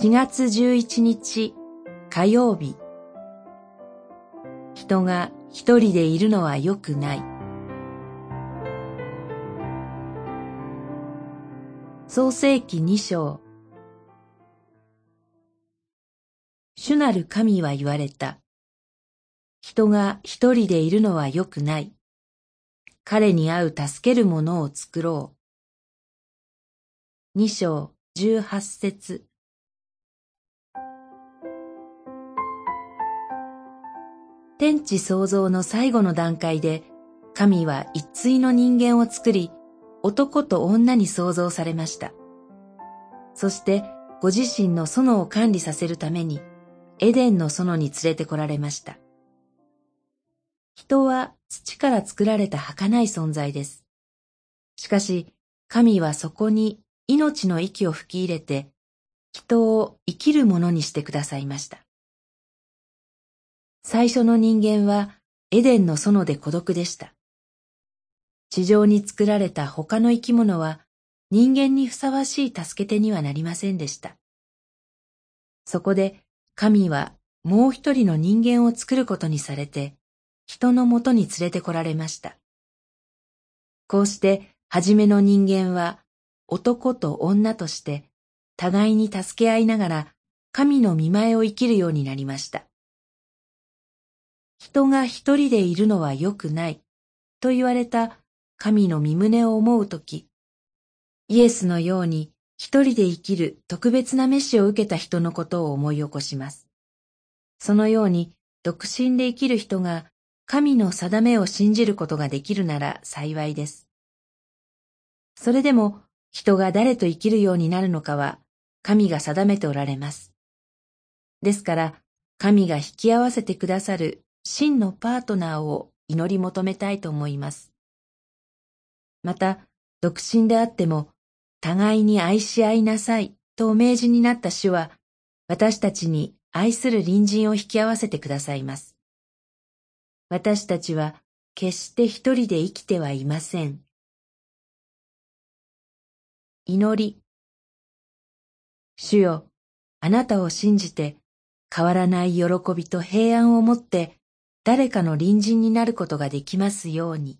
4月11日火曜日人が一人でいるのは良くない創世記二章主なる神は言われた。人が一人でいるのは良くない。彼に会う助けるものを作ろう。二章十八節天地創造の最後の段階で、神は一対の人間を作り、男と女に創造されました。そして、ご自身の園を管理させるために、エデンの園に連れてこられました。人は土から作られた儚い存在です。しかし、神はそこに命の息を吹き入れて、人を生きるものにしてくださいました。最初の人間はエデンの園で孤独でした。地上に作られた他の生き物は人間にふさわしい助け手にはなりませんでした。そこで神はもう一人の人間を作ることにされて、人のもとに連れて来られました。こうして、初めの人間は男と女として互いに助け合いながら神の見前を生きるようになりました。人が一人でいるのは良くないと言われた神の身旨を思うとき、イエスのように一人で生きる特別な召しを受けた人のことを思い起こします。そのように独身で生きる人が神の定めを信じることができるなら幸いです。それでも人が誰と生きるようになるのかは神が定めておられます。ですから神が引き合わせてくださる真のパートナーを祈り求めたいと思います。また、独身であっても互いに愛し合いなさいとお命じになった主は、私たちに愛する隣人を引き合わせてくださいます。私たちは決して一人で生きてはいません。祈り。主よ、あなたを信じて、変わらない喜びと平安をもって、誰かの隣人になることができますように。